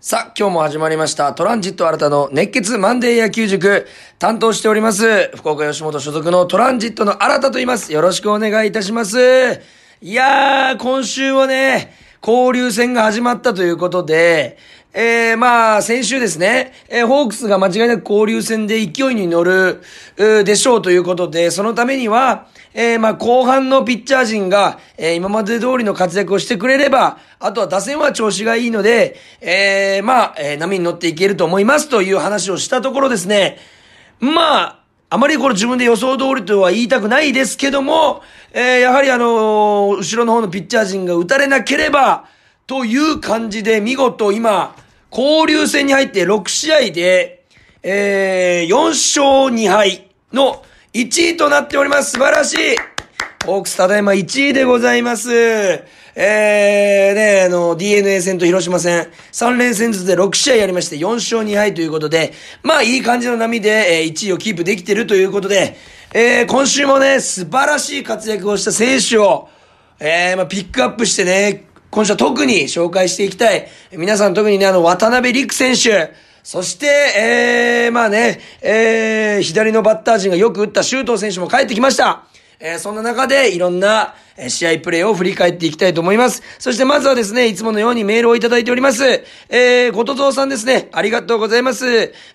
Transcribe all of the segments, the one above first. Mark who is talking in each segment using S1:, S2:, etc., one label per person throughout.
S1: さあ、今日も始まりました。トランジット新たの熱血マンデー野球塾。担当しております。福岡吉本所属のトランジットの新たと言います。よろしくお願いいたします。いやー、今週はね、交流戦が始まったということで、えー、まあ、先週ですね、えー、ホークスが間違いなく交流戦で勢いに乗る、でしょうということで、そのためには、えー、まあ、後半のピッチャー陣が、えー、今まで通りの活躍をしてくれれば、あとは打線は調子がいいので、えー、まあ、え、波に乗っていけると思いますという話をしたところですね、まあ、あまりこれ自分で予想通りとは言いたくないですけども、えー、やはりあのー後ろの方のピッチャー陣が打たれなければ、という感じで見事今、交流戦に入って6試合で、えー、4勝2敗の1位となっております。素晴らしいホークスただいま1位でございます。えー、ね、あの、DNA 戦と広島戦、3連戦ずつで6試合やりまして4勝2敗ということで、まあいい感じの波で、えー1位をキープできてるということで、えー、今週もね、素晴らしい活躍をした選手を、えー、まあピックアップしてね、今週は特に紹介していきたい。皆さん特にね、あの、渡辺陸選手、そして、えー、まあね、えー、左のバッター陣がよく打った周東選手も帰ってきました。えー、そんな中でいろんなえー試合プレーを振り返っていきたいと思います。そしてまずはですね、いつものようにメールをいただいております。えー、ことぞうさんですね。ありがとうございます。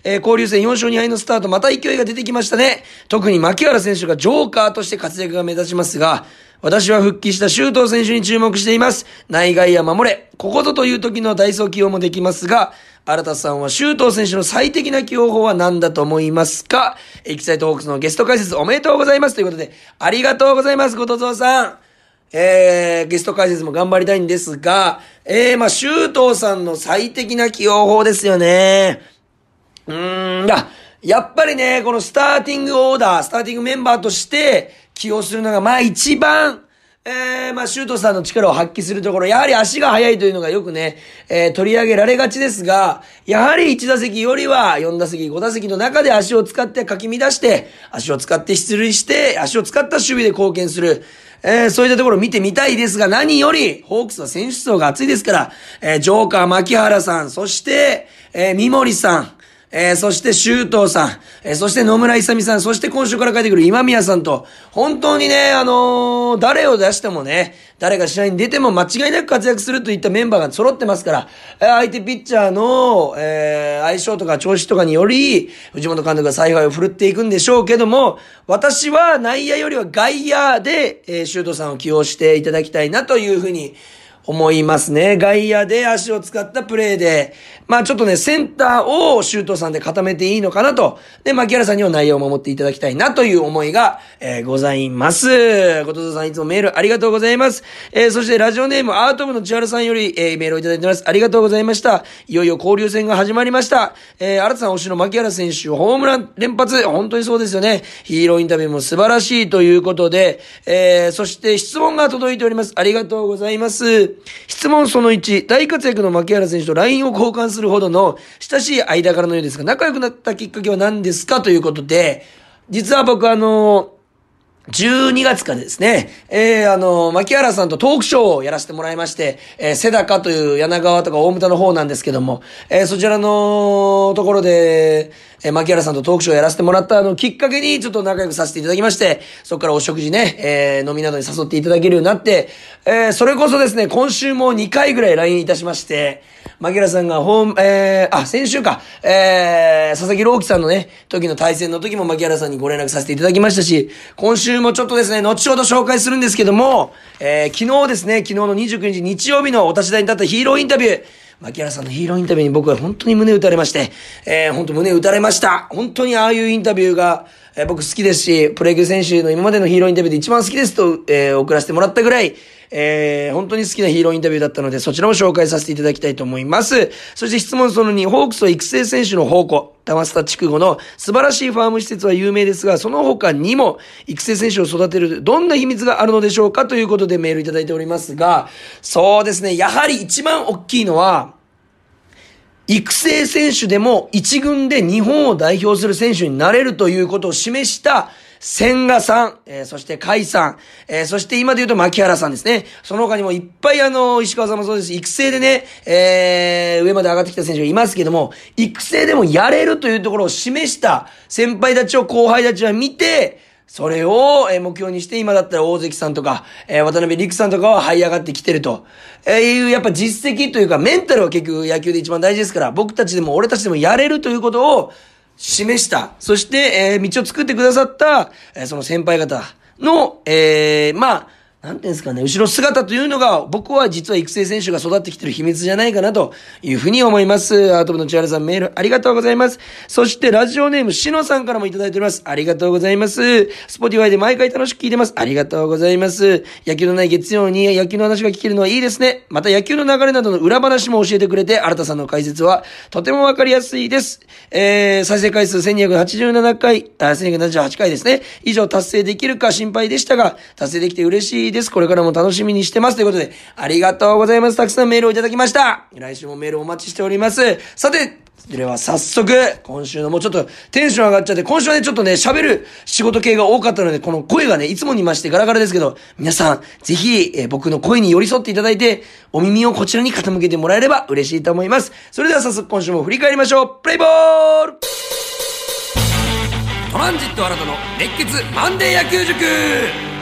S1: えー、交流戦4勝2敗のスタート、また勢いが出てきましたね。特に牧原選手がジョーカーとして活躍が目立ちますが、私は復帰した周東選手に注目しています。内外野守れ。ここぞという時のダイソー起用もできますが、新田さんは周東選手の最適な起用法は何だと思いますか？エキサイトホークスのゲスト解説おめでとうございます。ということで、ありがとうございます、ことぞうさん。えー、ゲスト解説も頑張りたいんですが、えー、まあ、周東さんの最適な起用法ですよね。うーん、や、やっぱりね、このスターティングオーダー、スターティングメンバーとして起用するのが、まあ一番、えー、まあ、シュートさんの力を発揮するところ、やはり足が速いというのがよくね、えー、取り上げられがちですが、やはり1打席よりは4打席、5打席の中で足を使ってかき乱して、足を使って出塁して、足を使った守備で貢献する。えー、そういったところを見てみたいですが、何より、ホークスは選手層が厚いですから、えー、ジョーカー、牧原さん、そして、えー、三森さん、えー、そして周東さん、えー、そして野村勇さん、そして今週から帰ってくる今宮さんと、本当にね、あのー誰を出してもね、誰が試合に出ても間違いなく活躍するといったメンバーが揃ってますから、えー相手ピッチャーの、えー相性とか調子とかにより、藤本監督が采配を振るっていくんでしょうけども、私は内野よりは外野で、えー、周東さんを起用していただきたいなというふうに、思いますね。外野で足を使ったプレーで、まあちょっとね、センターをシュートさんで固めていいのかなと。で、牧原さんには内容を守っていただきたいなという思いが、えーございます。ことぞさんいつもメールありがとうございます。えーそしてラジオネームアート部の千原さんより、えーメールをいただいております。ありがとうございました。いよいよ交流戦が始まりました。えー、新さん推しの牧原選手、ホームラン連発、本当にそうですよね。ヒーローインタビューも素晴らしいということで、えーそして質問が届いております。ありがとうございます。質問その1、大活躍の牧原選手と LINE を交換するほどの親しい間柄のようですが、仲良くなったきっかけは何ですかということで、実は僕あの12月かですね、えー、あの、牧原さんとトークショーをやらせてもらいまして、えー、瀬高という柳川とか大牟田の方なんですけども、えー、そちらのところで、えー、牧原さんとトークショーをやらせてもらったあの、きっかけにちょっと仲良くさせていただきまして、そこからお食事ね、えー、飲みなどに誘っていただけるようになって、えー、それこそですね、今週も2回ぐらい LINE いたしまして、牧原さんがホーム、えー、あ、先週か、えー、佐々木朗希さんのね、時の対戦の時も牧原さんにご連絡させていただきましたし、今週もちょっとですね、後ほど紹介するんですけども、えー、昨日ですね、昨日の29日日曜日のお立ち台に立ったヒーローインタビュー、牧原さんのヒーローインタビューに僕は本当に胸打たれまして、えー、本当胸打たれました。本当にああいうインタビューが、えー僕好きですし、プロ野球選手の今までのヒーローインタビューで一番好きですと、えー送らせてもらったぐらい、えー本当に好きなヒーローインタビューだったので、そちらも紹介させていただきたいと思います。そして質問その2、ホークスは育成選手の宝庫、玉スタ筑後の素晴らしいファーム施設は有名ですが、その他にも育成選手を育てるどんな秘密があるのでしょうかということでメールいただいておりますが、そうですね、やはり一番大きいのは、育成選手でも一軍で日本を代表する選手になれるということを示した千賀さん、えー、そして甲斐さん、えー、そして今で言うと牧原さんですね。その他にもいっぱいあの、石川さんもそうですし。育成でね、えー、上まで上がってきた選手がいますけども、育成でもやれるというところを示した先輩たちを後輩たちは見て、それを、目標にして、今だったら大関さんとか、え渡辺陸さんとかは這い上がってきてると。えいう、やっぱ実績というか、メンタルは結局野球で一番大事ですから、僕たちでも俺たちでもやれるということを、示した。そして、えー、道を作ってくださった、えー、その先輩方の、えー、まあ、なんていうんですかね、後ろ姿というのが、僕は実は育成選手が育ってきてる秘密じゃないかなというふうに思います。アート部の千原さんメールありがとうございます。そしてラジオネームしのさんからもいただいております。ありがとうございます。 Spotify で毎回楽しく聞いてます。ありがとうございます。野球のない月曜に野球の話が聞けるのはいいですね。また野球の流れなどの裏話も教えてくれて、新田さんの解説はとてもわかりやすいです。えー、再生回数1287回、あ、1278回ですね。以上達成できるか心配でしたが、達成できて嬉しいです。これからも楽しみにしてます。ということで、ありがとうございます。たくさんメールをいただきました。来週もメールお待ちしております。さて、では早速、今週のもうちょっとテンション上がっちゃって、今週はね、ちょっとね、喋る仕事系が多かったので、この声がね、いつもにましてガラガラですけど、皆さん、ぜひ、えー、僕の声に寄り添っていただいて、お耳をこちらに傾けてもらえれば嬉しいと思います。それでは早速今週も振り返りましょう。プレイボールトランジット新たの熱血マンデー野球塾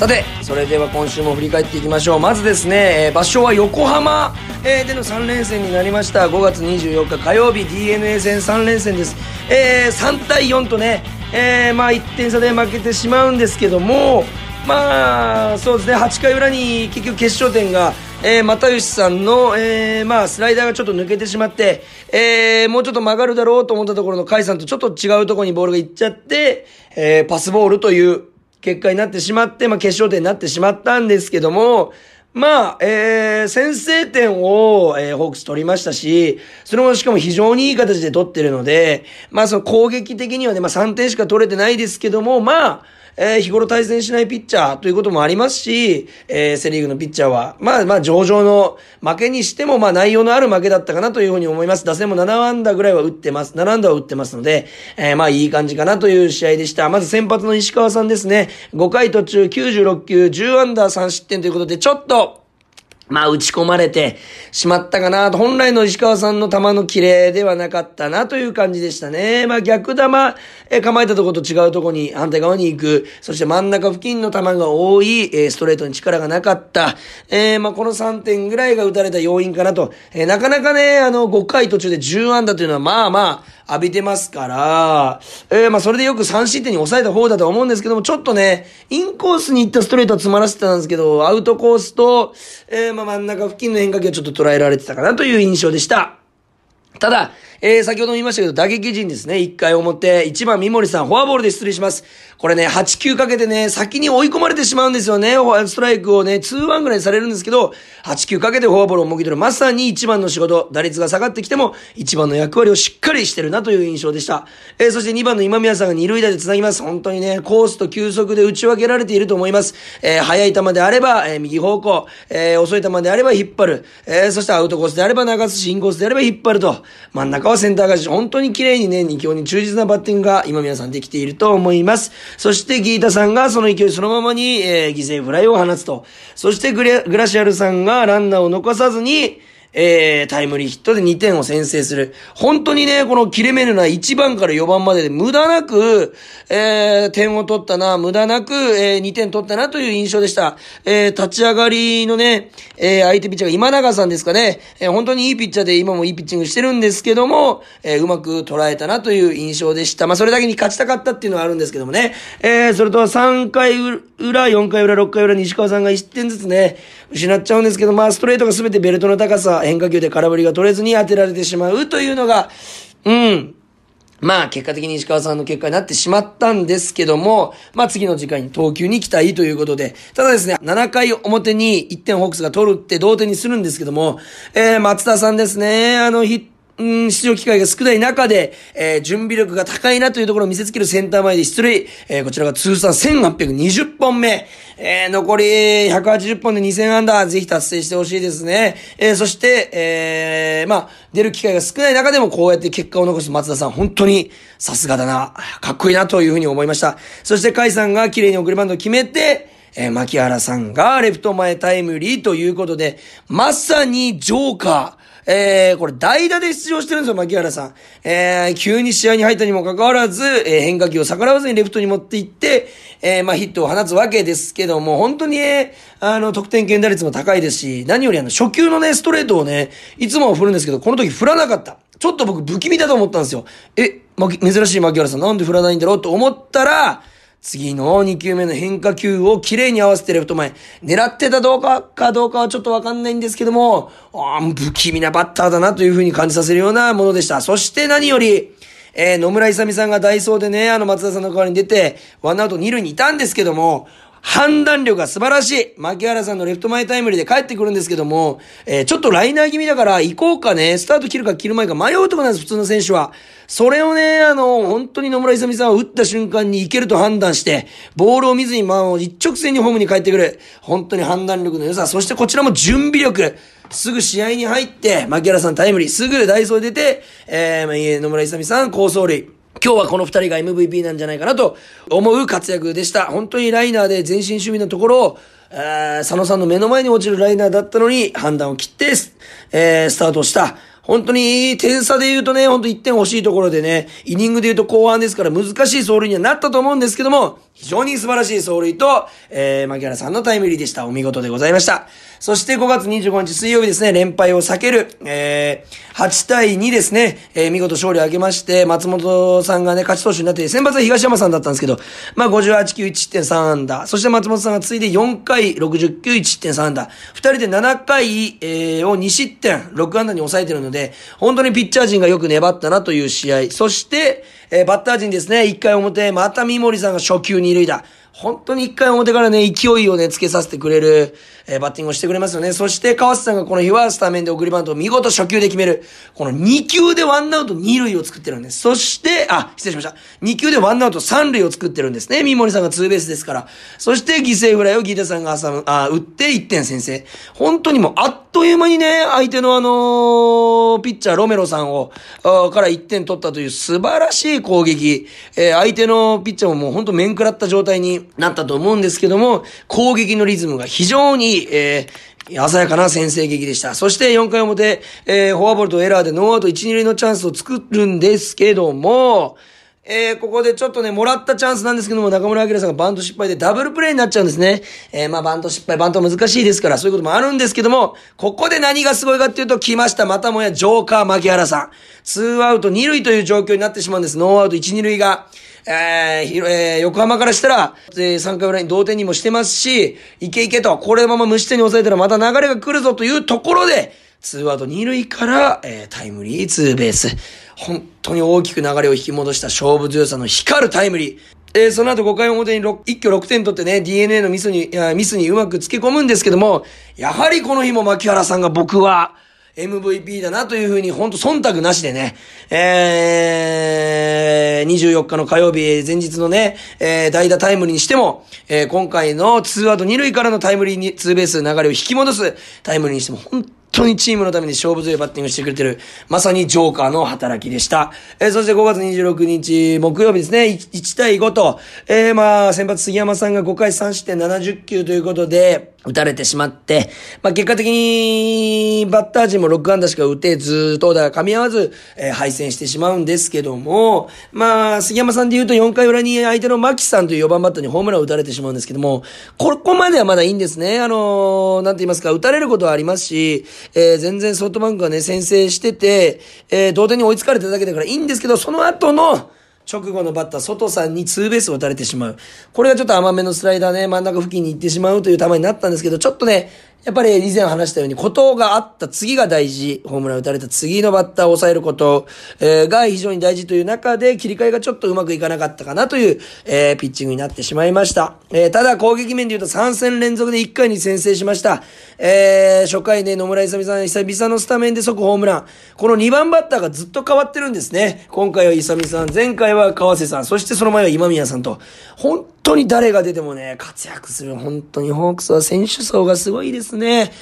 S1: さて、それでは今週も振り返っていきましょう。まずですね、えー、場所は横浜、えー、での3連戦になりました。5月24日火曜日 DNA 戦3連戦です。えー、3対4とね、えー、まあ1点差で負けてしまうんですけども、まあ、そうですね、8回裏に結局決勝点が、えー、又吉さんの、えー、まあ、スライダーがちょっと抜けてしまって、えー、もうちょっと曲がるだろうと思ったところの甲斐さんとちょっと違うところにボールが行っちゃって、えー、パスボールという、結果になってしまって、まあ、決勝点になってしまったんですけども、まあ、えー、先制点を、えー、ホークス取りましたし、それもしかも非常にいい形で取ってるので、まあその攻撃的にはね、まあ3点しか取れてないですけども、まあ、えー、日頃対戦しないピッチャーということもありますし、えー、セリーグのピッチャーは、まあまあ上々の負けにしても、まあ内容のある負けだったかなというふうに思います。打線も7安打ぐらいは打ってます。7安打は打ってますので、えー、まあいい感じかなという試合でした。まず先発の石川さんですね。5回途中96球、10安打3失点ということで、ちょっと、まあ、打ち込まれてしまったかなと、本来の石川さんの球の綺麗ではなかったなという感じでしたね。まあ、逆球、構えたとこと違うところに、反対側に行く。そして真ん中付近の球が多い、ストレートに力がなかった。えー、まあ、この3点ぐらいが打たれた要因かなと。えー、なかなかね、あの、5回途中で10安打というのは、まあまあ、浴びてますから、えー、まあそれでよく3失点に抑えた方だと思うんですけども、ちょっとね、インコースに行ったストレートは詰まらせてたんですけど、アウトコースと、えー、ま真ん中付近の変化球はちょっと捉えられてたかなという印象でした。ただ、えー、先ほども言いましたけど、打撃陣ですね。1回表、1番三森さん、フォアボールで出塁します。これね、8球かけてね、先に追い込まれてしまうんですよね。ストライクをね、2ワンぐらいされるんですけど、8球かけてフォアボールをもぎ取る。まさに1番の仕事、打率が下がってきても、1番の役割をしっかりしてるなという印象でした。えー、そして2番の今宮さんが2塁打で繋ぎます。本当にね、コースと球速で打ち分けられていると思います。えー、速い球であれば、えー、右方向、えー、遅い球であれば引っ張る。えー、そしてアウトコースであれば流すし、インコースであれば引っ張ると。真ん中はセンター返し、本当に綺麗にね、2強に忠実なバッティングが今皆さんできていると思います。そしてギータさんがその勢いそのままに、えー、犠牲フライを放つと。そしてグラシアルさんがランナーを残さずに、えー、タイムリーヒットで2点を先制する。本当にね、この切れ目のない1番から4番までで無駄なく、えー、点を取ったな、無駄なく、えー、2点取ったなという印象でした。えー、立ち上がりのね、えー、相手ピッチャーが今永さんですかね、えー、本当にいいピッチャーで今もいいピッチングしてるんですけども、えー、うまく捉えたなという印象でした。まあ、それだけに勝ちたかったっていうのはあるんですけどもね。えー、それと3回裏、4回裏、6回裏、西川さんが1点ずつね、失っちゃうんですけど、まあ、ストレートが全てベルトの高さ、変化球で空振りが取れずに当てられてしまうというのが、うん。まあ、結果的に石川さんの結果になってしまったんですけども、まあ次の時間に投球に期待ということで、ただですね、7回表に1点ホークスが取るって同点にするんですけども、えー、松田さんですね、あのヒットうん、出場機会が少ない中で、えー、準備力が高いなというところを見せつけるセンター前で出塁。えー、こちらが通算1820本目。えー、残り180本で2000安打、ぜひ達成してほしいですね。えー、そして、えー、まあ、出る機会が少ない中でもこうやって結果を残す松田さん、本当にさすがだな、かっこいいなというふうに思いました。そして、甲斐さんが綺麗に送りバンドを決めて、えー、牧原さんがレフト前タイムリーということで、まさにジョーカー、えー、これ代打で出場してるんですよ、牧原さん。えー、急に試合に入ったにもかかわらず、えー、変化球を逆らわずにレフトに持っていって、えー、まあヒットを放つわけですけども、本当にね、あの、得点圏打率も高いですし、何よりあの、初球のね、ストレートをね、いつもは振るんですけど、この時振らなかった。ちょっと僕不気味だと思ったんですよ。え、ま、珍しい牧原さんなんで振らないんだろうと思ったら、次の2球目の変化球を綺麗に合わせてレフト前。狙ってたどうかかどうかはちょっとわかんないんですけども、不気味なバッターだなというふうに感じさせるようなものでした。そして何より、えー、野村勇さんがダイソーでね、あの松田さんの代わりに出て、ワンアウト2塁にいたんですけども、判断力が素晴らしい。牧原さんのレフト前タイムリーで帰ってくるんですけども、えー、ちょっとライナー気味だから行こうかね、スタート切るか切る前か迷うとこなんです、普通の選手は。それをね、あの、本当に野村勇さんは打った瞬間に行けると判断して、ボールを見ずに、まあ、一直線にホームに帰ってくる。本当に判断力の良さ、そしてこちらも準備力。すぐ試合に入って、牧原さんタイムリー、すぐダイソー出て、えー、野村勇さん、高走塁。今日はこの二人が MVP なんじゃないかなと思う活躍でした。本当にライナーで全身守備のところを、佐野さんの目の前に落ちるライナーだったのに判断を切って、えー、スタートした。本当に点差で言うとね、本当1点欲しいところでね、イニングで言うと後半ですから難しい走塁にはなったと思うんですけども、非常に素晴らしい走塁と、えー、牧原さんのタイムリーでした。お見事でございました。そして5月25日水曜日ですね、連敗を避ける、えー、8対2ですね、えー、見事勝利を挙げまして、松本さんがね、勝ち投手になって、先発は東山さんだったんですけど、まあ58球1.3安打、そして松本さんがついで4回60球1.3安打、2人で7回、えー、を2失点、6安打に抑えてるので、本当にピッチャー陣がよく粘ったなという試合、そして、えー、バッター陣ですね、1回表、また三森さんが初球二塁打。本当に一回表からね、勢いをね、つけさせてくれる、えー、バッティングをしてくれますよね。そして、川瀬さんがこの日はスタメンで送りバントを見事初球で決める。この2球でワンアウト2塁を作ってるんです。そして、あ、失礼しました。2球でワンアウト3塁を作ってるんですね。三森さんがツーベースですから。そして、犠牲フライをギータさんが挟む、あ、打って1点先制。本当にもう、あっという間にね、相手のあのー、ピッチャーロメロさんを、から1点取ったという素晴らしい攻撃。えー、相手のピッチャーももう本当面食らった状態になったと思うんですけども、攻撃のリズムが非常に、えー、鮮やかな先制劇でした。そして4回表、えー、フォアボールとエラーでノーアウト1、2塁のチャンスを作るんですけども、えー、ここでちょっとね、もらったチャンスなんですけども、中村晃さんがバント失敗でダブルプレイになっちゃうんですね。えー、まあバント失敗、バント難しいですから、そういうこともあるんですけども、ここで何がすごいかっていうと、来ました。またもやジョーカー牧原さん。ツーアウト2塁という状況になってしまうんです。ノーアウト1、2塁が。えー、えー、横浜からしたら、えー、3回裏に同点にもしてますし、いけいけと、これまま無失点に抑えたらまた流れが来るぞというところで、ツーアウト2塁から、えー、タイムリーツーベース。本当に大きく流れを引き戻した勝負強さの光るタイムリー。えー、その後5回表に一挙6点取ってね、DNA のミスに、ミスにうまく付け込むんですけども、やはりこの日も牧原さんが僕は、MVP だなというふうに、ほんと忖度なしでね、えー、24日の火曜日、前日のね、えー、代打タイムリーにしても、えー、今回のツーアウト2塁からのタイムリーに、ツーベース流れを引き戻すタイムリーにしても、本当にチームのために勝負強いバッティングしてくれてる、まさにジョーカーの働きでした。えー、そして5月26日、木曜日ですね、1, 対5と、えー、まあ、先発杉山さんが5回3失点70球ということで、打たれてしまって、まあ、結果的に、バッター陣も6安打しか打てず、投打が噛み合わず、えー、敗戦してしまうんですけども、まあ、杉山さんで言うと4回裏に相手の牧さんという4番バッターにホームランを打たれてしまうんですけども、ここまではまだいいんですね。あのー、なんて言いますか、打たれることはありますし、えー、全然ソフトバンクがね、先制してて、えー、同点に追いつかれてただけだからいいんですけど、その後の、直後のバッター、外さんにツーベースを打たれてしまう。これがちょっと甘めのスライダーね、真ん中付近に行ってしまうという球になったんですけど、ちょっとね、やっぱり以前話したように、ことがあった次が大事。ホームラン打たれた次のバッターを抑えること、が非常に大事という中で、切り替えがちょっとうまくいかなかったかなという、えー、ピッチングになってしまいました。えー、ただ攻撃面で言うと3戦連続で1回に先制しました。えー、初回ね、野村勇さん、久々のスタメンで即ホームラン。この2番バッターがずっと変わってるんですね。今回は勇さん、前回は川瀬さん、そしてその前は今宮さんと。本当に誰が出てもね、活躍する。本当にホークスは選手層がすごいですね。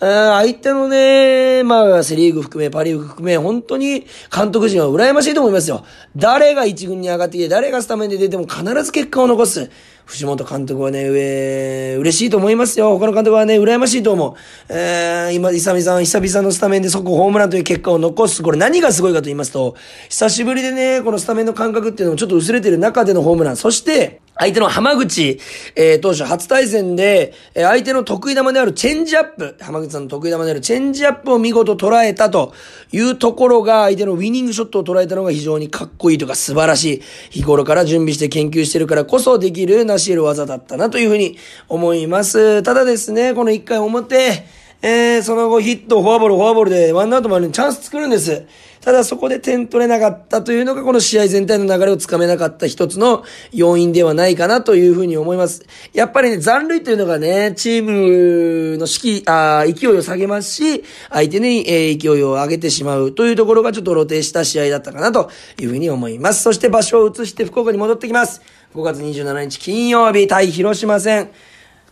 S1: 相手のね、まあ、セリーグ含め、パリーグ含め、本当に監督陣は羨ましいと思いますよ。誰が一軍に上がってきて、誰がスタメンで出ても必ず結果を残す。藤本監督はね、上、嬉しいと思いますよ。他の監督はね、羨ましいと思う。えー、今、イサミさん、久々のスタメンで即ホームランという結果を残す。これ何がすごいかと言いますと、久しぶりでね、このスタメンの感覚っていうのもちょっと薄れてる中でのホームラン。そして、相手の浜口、えー、当初初対戦で、えー、相手の得意玉であるチェンジアップ、浜口さんの得意玉であるチェンジアップを見事捉えたというところが、相手のウィニングショットを捉えたのが非常にかっこいいとか素晴らしい。日頃から準備して研究してるからこそできる成し得る技だったなというふうに思います。ただですね、この1回表、えー、その後ヒット、フォアボール、フォアボールでワンアウトまでチャンス作るんです。ただそこで点取れなかったというのがこの試合全体の流れをつかめなかった一つの要因ではないかなというふうに思います。やっぱりね、残塁というのがね、チームの士気、あ勢いを下げますし、相手に、え、勢いを上げてしまうというところがちょっと露呈した試合だったかなというふうに思います。そして場所を移して福岡に戻ってきます。5月27日金曜日対広島戦。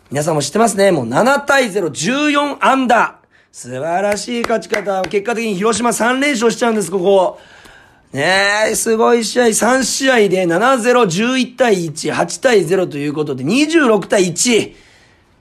S1: 皆さんも知ってますね。もう7対0、14アンダー。素晴らしい勝ち方。結果的に広島3連勝しちゃうんです、ここ。ねえ、すごい試合。3試合で7-0、11対1、8対0ということで、26対1。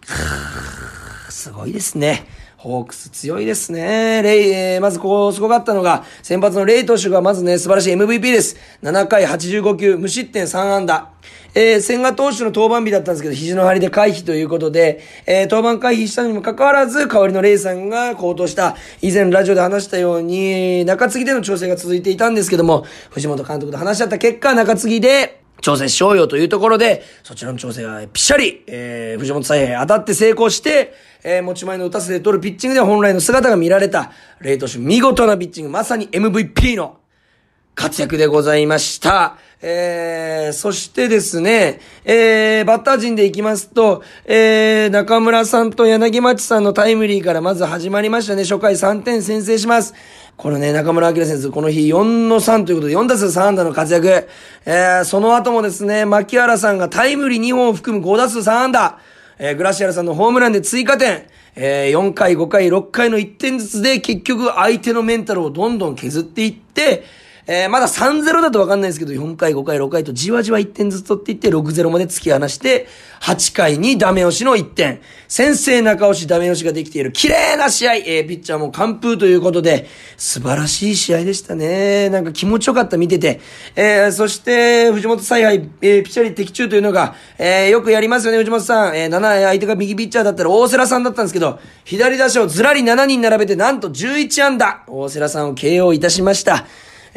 S1: すごいですね。ホークス強いですね。レイ、えー、まずこう、すごかったのが、先発のレイ投手がまずね、素晴らしい MVP です。7回85球、無失点3安打。えー、千賀投手の登板日だったんですけど、肘の張りで回避ということで、えー、登板回避したにもかかわらず、代わりのレイさんが高騰した、以前ラジオで話したように、中継ぎでの調整が続いていたんですけども、藤本監督と話し合った結果、中継ぎで、調整しようよというところで、そちらの調整がぴしゃり、えー、藤本采配当たって成功して、えー、持ち前の打たせで取るピッチングで本来の姿が見られた、レイ投手見事なピッチング、まさに MVP の活躍でございました。えー、そしてですね、えー、バッター陣でいきますと、えー、中村さんと柳町さんのタイムリーからまず始まりましたね。初回3点先制します。これね、中村明選手、この日4の3ということで、4打数3安打の活躍。えー、その後もですね、牧原さんがタイムリー2本を含む5打数3安打。えー、グラシアルさんのホームランで追加点。えー、4回、5回、6回の1点ずつで結局相手のメンタルをどんどん削っていって、えー、まだ3-0だとわかんないですけど、4回、5回、6回とじわじわ1点ずつ取っていって、6-0まで突き放して、8回にダメ押しの1点。先制中押し、ダメ押しができている。綺麗な試合。えー、ピッチャーも完封ということで、素晴らしい試合でしたね。なんか気持ちよかった、見てて。えー、そして、藤本采配、えー、ピッチャーに的中というのが、えー、よくやりますよね、藤本さん。えー、7、相手が右ピッチャーだったら大瀬良さんだったんですけど、左打者をずらり7人並べて、なんと11安打。大瀬良さんを KO いたしました。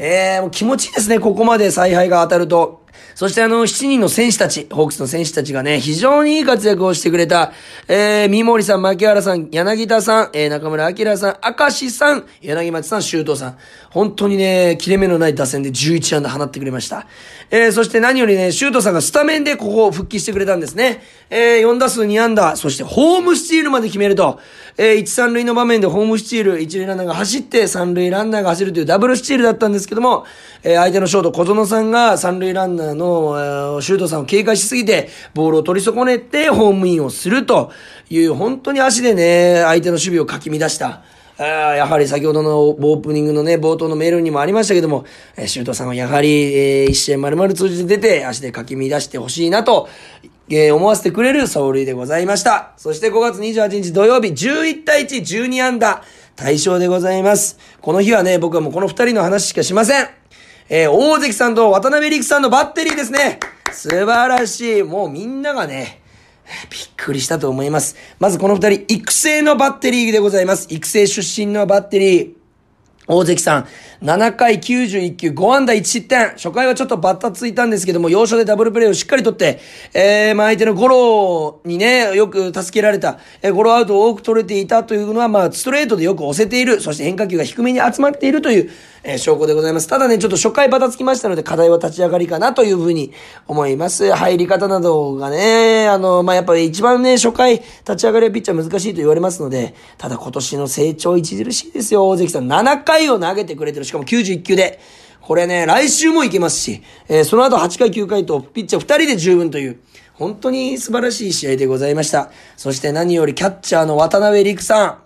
S1: えー、もう気持ちいいですね、ここまで采配が当たると。そしてあの、7人の選手たち、ホークスの選手たちがね、非常にいい活躍をしてくれた、えー、三森さん、牧原さん、柳田さん、えー、中村明さん、明石さん、柳町さん、周東さん。本当にね、切れ目のない打線で11安打放ってくれました。えー、そして何よりね、周東さんがスタメンでここを復帰してくれたんですね。えー、4打数2安打、そしてホームスチールまで決めると、えー、1、3塁の場面でホームスチール、1塁ランナーが走って、3塁ランナーが走るというダブルスチールだったんですけども、えー、相手のショート小園さんが3塁ランナーの、シュートさんを警戒しすぎて、ボールを取り損ねて、ホームインをするという、本当に足でね、相手の守備をかき乱した。あやはり先ほどのオープニングのね、冒頭のメールにもありましたけども、えー、シュートさんはやはり、えー、一試合丸々通じて出て、足でかき乱してほしいなと、えー、思わせてくれる走塁でございました。そして5月28日土曜日、11対1、12安打、対象でございます。この日はね、僕はもうこの二人の話しかしません。えー、大関さんと渡辺陸さんのバッテリーですね。素晴らしい。もうみんながね、びっくりしたと思います。まずこの二人、育成のバッテリーでございます。育成出身のバッテリー。大関さん、7回91球、5安打1失点。初回はちょっとバッタついたんですけども、要所でダブルプレーをしっかり取って、えー、まあ相手のゴロにね、よく助けられた、えー、ゴロアウトを多く取れていたというのは、まあ、ストレートでよく押せている、そして変化球が低めに集まっているという、えー、証拠でございます。ただね、ちょっと初回バタつきましたので、課題は立ち上がりかなというふうに思います。入り方などがね、あの、まあ、やっぱり一番ね、初回立ち上がりはピッチャー難しいと言われますので、ただ今年の成長著しいですよ、大関さん。7回を投げてくれてる、しかも91球で。これね、来週もいけますし、えー、その後8回9回とピッチャー2人で十分という、本当に素晴らしい試合でございました。そして何よりキャッチャーの渡辺陸さん。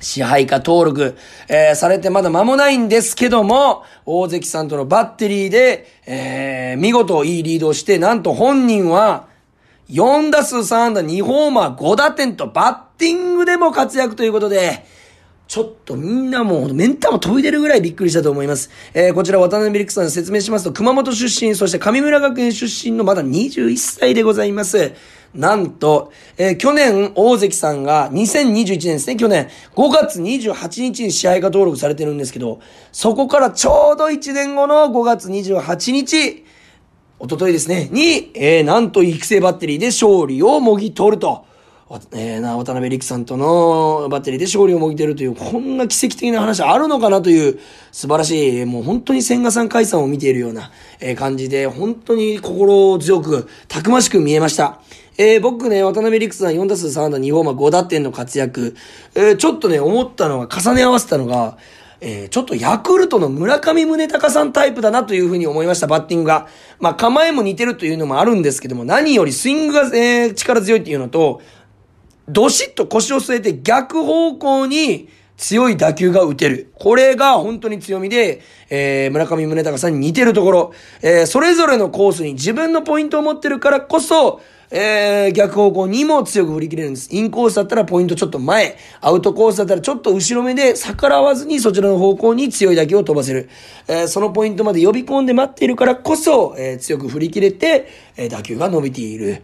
S1: 支配下登録、えー、されてまだ間もないんですけども、大関さんとのバッテリーで、えー、見事いいリードをして、なんと本人は、4打数3安打2ホーマー5打点とバッティングでも活躍ということで、ちょっとみんなもう、メンタも飛び出るぐらいびっくりしたと思います。えー、こちら渡辺ビリックさん説明しますと、熊本出身、そして上村学園出身のまだ21歳でございます。なんと、えー、去年、大関さんが、2021年ですね、去年、5月28日に支配下登録されてるんですけど、そこからちょうど1年後の5月28日、おとといですね、に、えー、なんと育成バッテリーで勝利をもぎ取ると。えー、な、渡辺陸さんとのバッテリーで勝利をもぎてるという、こんな奇跡的な話あるのかなという素晴らしい、もう本当に千賀さん解散を見ているような、えー、感じで、本当に心強く、たくましく見えました。えー、僕ね、渡辺陸さん4打数3安打2ホーマー5打点の活躍、えー、ちょっとね、思ったのが、重ね合わせたのが、えー、ちょっとヤクルトの村上宗隆さんタイプだなというふうに思いました、バッティングが。まあ、構えも似てるというのもあるんですけども、何よりスイングが、えー、力強いっていうのと、どしっと腰を据えて逆方向に強い打球が打てる。これが本当に強みで、えー、村上宗隆さんに似てるところ、えー、それぞれのコースに自分のポイントを持ってるからこそ、えー、逆方向にも強く振り切れるんです。インコースだったらポイントちょっと前、アウトコースだったらちょっと後ろ目で逆らわずにそちらの方向に強い打球を飛ばせる。えー、そのポイントまで呼び込んで待っているからこそ、えー、強く振り切れて、えー、打球が伸びている。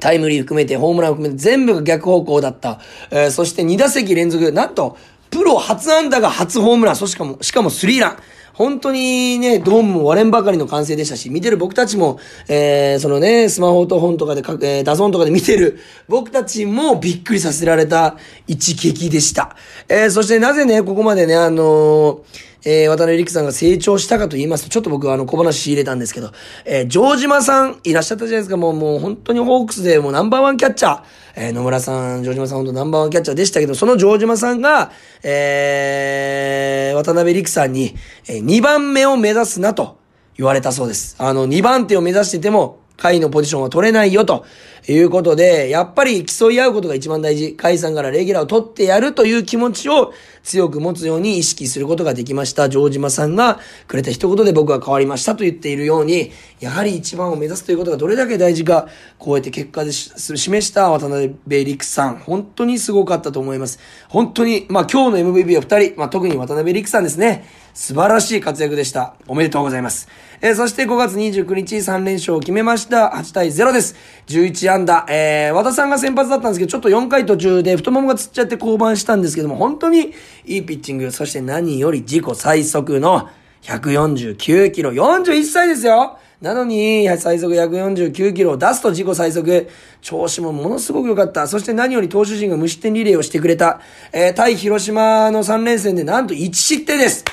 S1: タイムリー含めて、ホームラン含めて全部が逆方向だった。えー、そして2打席連続、なんと、プロ初安打が初ホームラン、そしかも、しかもスリーラン。本当にね、ドームも割れんばかりの完成でしたし、見てる僕たちも、えー、そのね、スマホと本とかでか、えー、ダゾンとかで見てる僕たちもびっくりさせられた一撃でした。えー、そしてなぜね、ここまでね、あのーえー、渡辺陸さんが成長したかと言いますと、ちょっと僕はあの小話仕入れたんですけど、えー、城島さんいらっしゃったじゃないですか。もう、もう本当にホークスでもうナンバーワンキャッチャー。えー、野村さん、城島さん本当ナンバーワンキャッチャーでしたけど、その城島さんが、えー、渡辺陸さんに、えー、2番目を目指すなと言われたそうです。あの、2番手を目指してても、下位のポジションは取れないよということで、やっぱり競い合うことが一番大事。甲斐さんからレギュラーを取ってやるという気持ちを強く持つように意識することができました。城島さんがくれた一言で僕は変わりましたと言っているように、やはり一番を目指すということがどれだけ大事か、こうやって結果で示した渡辺陸さん、本当にすごかったと思います。本当に、まあ今日の MVP は二人、まあ特に渡辺陸さんですね。素晴らしい活躍でした。おめでとうございます。えー、そして5月29日3連勝を決めました。8対0です。11安打。えー、和田さんが先発だったんですけど、ちょっと4回途中で太ももがつっちゃって降板したんですけども、本当にいいピッチング。そして何より自己最速の149キロ。41歳ですよなのに、最速149キロを出すと自己最速。調子もものすごく良かった。そして何より投手陣が無失点リレーをしてくれた。えー、対広島の3連戦でなんと1失点です。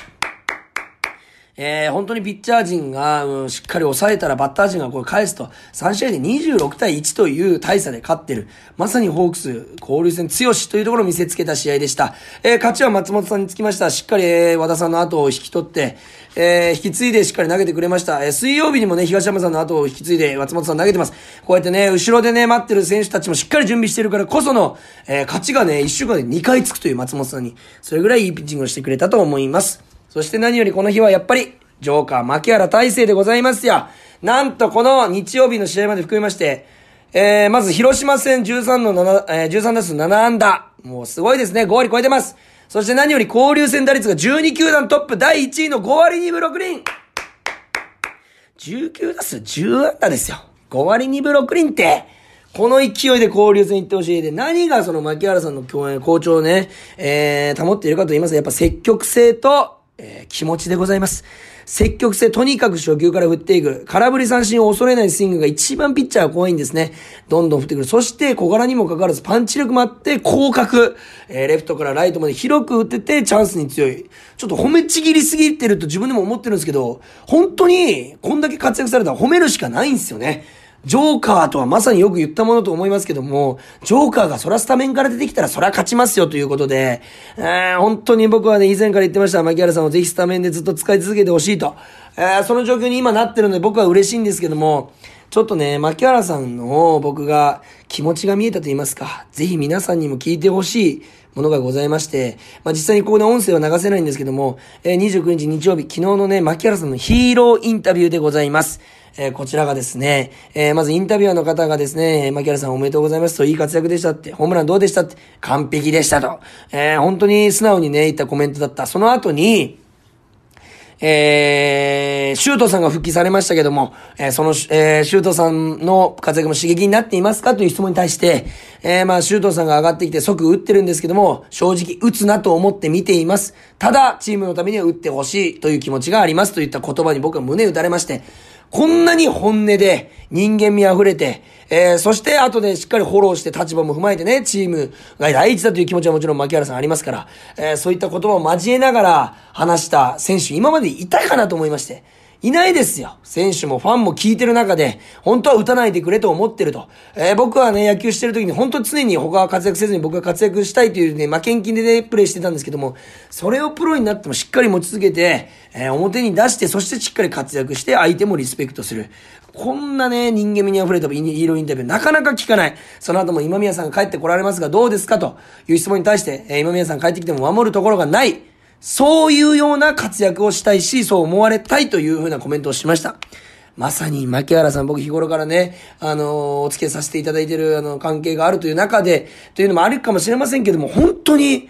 S1: えー、本当にピッチャー陣が、うん、しっかり抑えたらバッター陣がこれ返すと、3試合で26対1という大差で勝ってる。まさにホークス交流戦強しというところを見せつけた試合でした。えー、勝ちは松本さんにつきました。しっかり、え、和田さんの後を引き取って、えー、引き継いでしっかり投げてくれました。えー、水曜日にもね、東山さんの後を引き継いで松本さん投げてます。こうやってね、後ろでね、待ってる選手たちもしっかり準備してるからこその、えー、勝ちがね、1週間で2回つくという松本さんに、それぐらいいいピッチングをしてくれたと思います。そして何よりこの日はやっぱり、ジョーカー、牧原大成でございますよ。なんとこの日曜日の試合まで含めまして、えー、まず広島戦13の7、えー、13打数7安打。もうすごいですね。5割超えてます。そして何より交流戦打率が12球団トップ第1位の5割2分6厘。19打数10安打ですよ。5割2分6厘って、この勢いで交流戦行ってほしい。で、何がその牧原さんの共演、好調をね、えー、保っているかと言いますと、やっぱ積極性と、えー、気持ちでございます。積極性、とにかく初球から振っていく。空振り三振を恐れないスイングが一番ピッチャーは怖いんですね。どんどん振ってくる。そして小柄にもかかわらずパンチ力もあって広角。えー、レフトからライトまで広く打っててチャンスに強い。ちょっと褒めちぎりすぎてると自分でも思ってるんですけど、本当にこんだけ活躍されたら褒めるしかないんですよね。ジョーカーとはまさによく言ったものと思いますけども、ジョーカーがそらスタメンから出てきたらそら勝ちますよということで、えー、本当に僕はね、以前から言ってました、牧原さんをぜひスタメンでずっと使い続けてほしいと。えー、その状況に今なってるので僕は嬉しいんですけども、ちょっとね、牧原さんの僕が気持ちが見えたと言いますか、ぜひ皆さんにも聞いてほしいものがございまして、まあ、実際にここで音声は流せないんですけども、えー、29日日曜日、昨日のね、牧原さんのヒーローインタビューでございます。えー、こちらがですね、えー、まずインタビュアーの方がですね、牧原さんおめでとうございますと、いい活躍でしたって、ホームランどうでしたって、完璧でしたと、えー、本当に素直にね、言ったコメントだった。その後に、えー、シュートさんが復帰されましたけども、えー、その、えー、シュートさんの活躍も刺激になっていますかという質問に対して、えー、まあ、シュートさんが上がってきて即打ってるんですけども、正直打つなと思って見ています。ただ、チームのためには打ってほしいという気持ちがありますといった言葉に僕は胸打たれまして、こんなに本音で人間味溢れて、えー、そして後でしっかりフォローして立場も踏まえてね、チームが第一だという気持ちはもちろん牧原さんありますから、えー、そういった言葉を交えながら話した選手、今までいたかなと思いまして、いないですよ。選手もファンも聞いてる中で、本当は打たないでくれと思ってると。えー、僕はね、野球してる時に本当常に他は活躍せずに僕が活躍したいというね、負けん金でね、プレイしてたんですけども、それをプロになってもしっかり持ち続けて、えー、表に出して、そしてしっかり活躍して相手もリスペクトする。こんなね、人間味に溢れたヒーローインタビューなかなか聞かない。その後も今宮さんが帰ってこられますがどうですかという質問に対して、えー、今宮さん帰ってきても守るところがない。そういうような活躍をしたいし、そう思われたいというふうなコメントをしました。まさに、牧原さん、僕日頃からね、あの、お付き合いさせていただいてる、あの、関係があるという中で、というのもあるかもしれませんけども、本当に、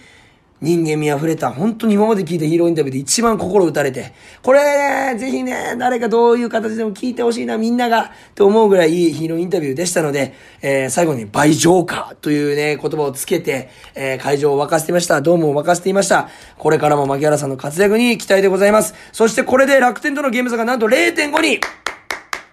S1: 人間味溢れた、本当に今まで聞いたヒーローインタビューで一番心打たれて、これね、ぜひね、誰かどういう形でも聞いてほしいな、みんなが、と思うぐらいいいヒーローインタビューでしたので、えー、最後に倍上化というね、言葉をつけて、えー、会場を沸かせていました。ドームを沸かせていました。これからも牧原さんの活躍に期待でございます。そしてこれで楽天とのゲーム差がなんと0.5に、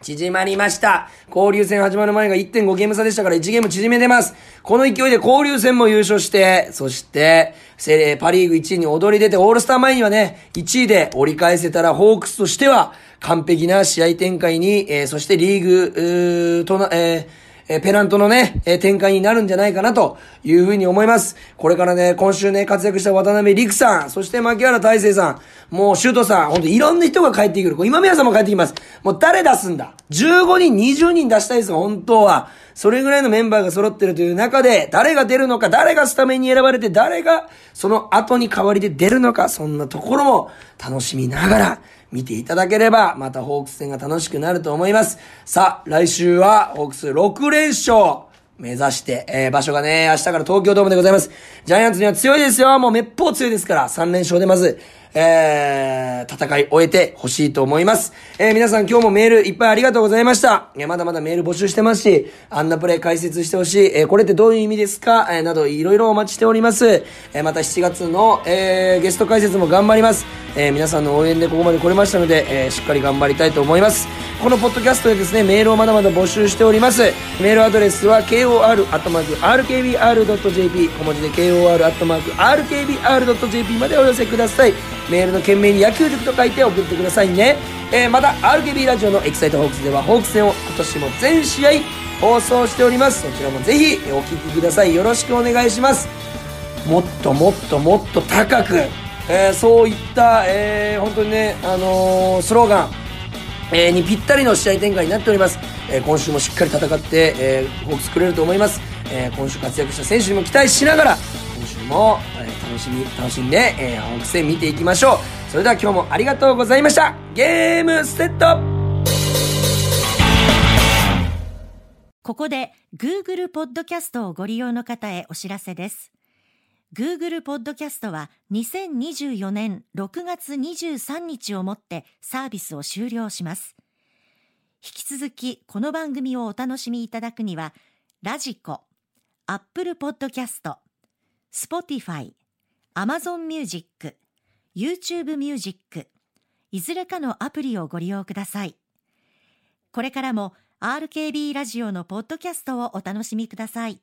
S1: 縮まりました。交流戦始まる前が1.5ゲーム差でしたから1ゲーム縮めてます。この勢いで交流戦も優勝して、そして、セレパリーグ1位に躍り出て、オールスター前にはね、1位で折り返せたら、ホークスとしては、完璧な試合展開に、えー、そしてリーグ、うとな、えーえペナントのね、え展開になるんじゃないかなというふうに思います。これからね、今週ね、活躍した渡辺陸さん、そして牧原大成さん、もうシュートさん、ほんといろんな人が帰ってくる。今宮さんも帰ってきます。もう誰出すんだ ?15 人、20人出したいですよ、本当は。それぐらいのメンバーが揃ってるという中で、誰が出るのか、誰がスタメンに選ばれて、誰がその後に代わりで出るのか、そんなところも楽しみながら、見ていただければ、またホークス戦が楽しくなると思います。さあ、来週はホークス6連勝目指して、えー、場所がね、明日から東京ドームでございます。ジャイアンツには強いですよ。もうめっぽう強いですから、3連勝でまず、えー、戦い終えてほしいと思います。えー、皆さん今日もメールいっぱいありがとうございました。えー、まだまだメール募集してますし、あんなプレイ解説してほしい、えー、これってどういう意味ですか？えー、などいろいろお待ちしております。えー、また7月の、えー、ゲスト解説も頑張ります。えー、皆さんの応援でここまで来れましたので、えー、しっかり頑張りたいと思います。このポッドキャストでですね、メールをまだまだ募集しております。メールアドレスは kor.rkbr.jp 小文字で kor.rkbr.jp までお寄せください。メールの件名に野球塾と書いて送ってくださいね。えー、また RKB ラジオのエキサイトホークスではホークス戦を今年も全試合放送しております。そちらもぜひお聴きください。よろしくお願いします。もっともっともっと高く、えー、そういった、えー、本当にね、あのー、スローガン、えー、にぴったりの試合展開になっております。えー、今週もしっかり戦って、えー、ホークスくれると思います。えー、今週活躍した選手にも期待しながら、週も、えー、楽しみ、楽しんで、えー、ホークス戦見ていきましょう。それでは今日もありがとうございました。ゲームセット
S2: ここで Google ポッドキャストをご利用の方へお知らせです。Google ポッドキャストは2024年6月23日をもってサービスを終了します。引き続きこの番組をお楽しみいただくには、 radiko、Apple Podcast、Spotify Amazon Music、YouTube Music、いずれかのアプリをご利用ください。これからも RKB ラジオのポッドキャストをお楽しみください。